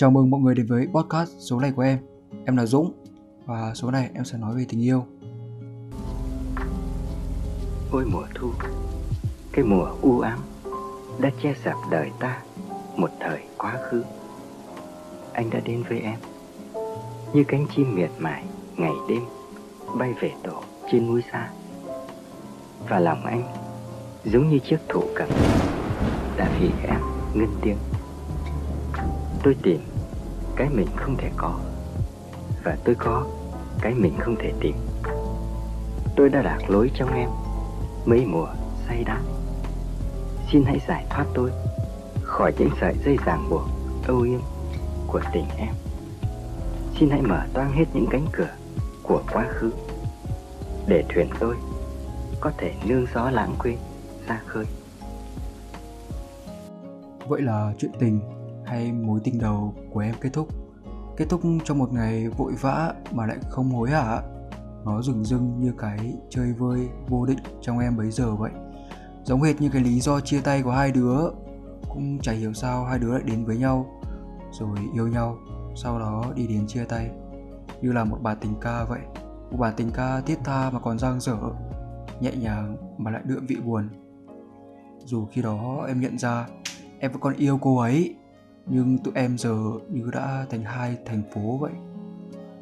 Chào mừng mọi người đến với podcast số này của em. Em là Dũng Và số này em sẽ nói về tình yêu. Ôi mùa thu, Cái mùa u ám Đã che sạp đời ta Một thời quá khứ. Anh đã đến với em Như cánh chim miệt mài Ngày đêm Bay về tổ trên núi xa. Và lòng anh Giống như chiếc thủ cầm Đã vì em ngân tiếng. Tôi tìm cái mình không thể có. Và tôi có cái mình không thể tìm. Tôi đã lạc lối trong em, Mấy mùa say đắm. Xin hãy giải thoát tôi Khỏi những sợi dây ràng buộc, Âu yếm của tình em. Xin hãy mở toang hết những cánh cửa Của quá khứ Để thuyền tôi Có thể nương gió lãng quên ra khơi. Vậy là chuyện tình hay mối tình đầu của em kết thúc? Kết thúc trong một ngày vội vã mà lại không hối hả? Nó dừng dưng như cái chơi vơi vô định trong em bấy giờ vậy. Giống hệt như cái lý do chia tay của hai đứa, cũng chả hiểu sao hai đứa lại đến với nhau, rồi yêu nhau, sau đó đi đến chia tay. Như là một bản tình ca vậy. Một bản tình ca thiết tha mà còn giang dở nhẹ nhàng mà lại đượm vị buồn. Dù khi đó em nhận ra em vẫn còn yêu cô ấy nhưng tụi em giờ như đã thành hai thành phố vậy,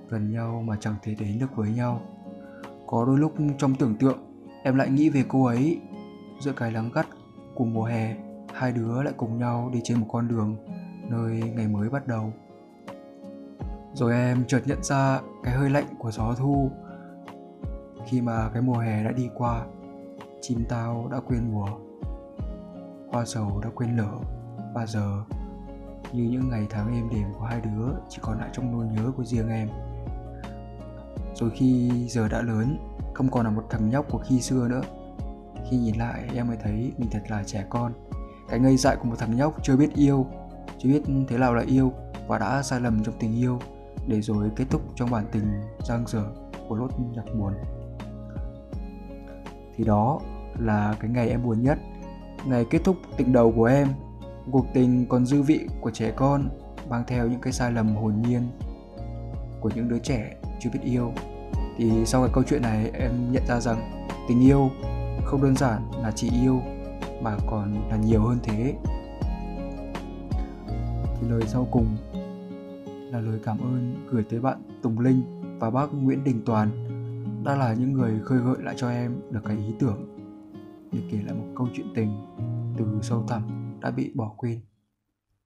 gần nhau mà chẳng thể đến được với nhau. Có đôi lúc trong tưởng tượng, em lại nghĩ về cô ấy, giữa cái nắng gắt của mùa hè, hai đứa lại cùng nhau đi trên một con đường nơi ngày mới bắt đầu. Rồi em chợt nhận ra cái hơi lạnh của gió thu khi mà cái mùa hè đã đi qua. Chim tao đã quên mùa, hoa sầu đã quên nở và giờ như những ngày tháng êm đềm của hai đứa chỉ còn lại trong nỗi nhớ của riêng em. Rồi khi giờ đã lớn, không còn là một thằng nhóc của khi xưa nữa. Khi nhìn lại, em mới thấy mình thật là trẻ con. Cái ngây dại của một thằng nhóc chưa biết yêu, chưa biết thế nào là yêu và đã sai lầm trong tình yêu để rồi kết thúc trong bản tình giang dở của lốt nhạc buồn. Thì đó là cái ngày em buồn nhất, ngày kết thúc tình đầu của em cuộc tình còn dư vị của trẻ con, mang theo những cái sai lầm hồn nhiên của những đứa trẻ chưa biết yêu. Thì sau cái câu chuyện này, em nhận ra rằng tình yêu không đơn giản là chỉ yêu, mà còn là nhiều hơn thế. Thì lời sau cùng là lời cảm ơn gửi tới bạn Tùng Linh và bác Nguyễn Đình Toàn. Đã là những người khơi gợi lại cho em được cái ý tưởng để kể lại một câu chuyện tình từ sâu thẳm đã bị bỏ quên.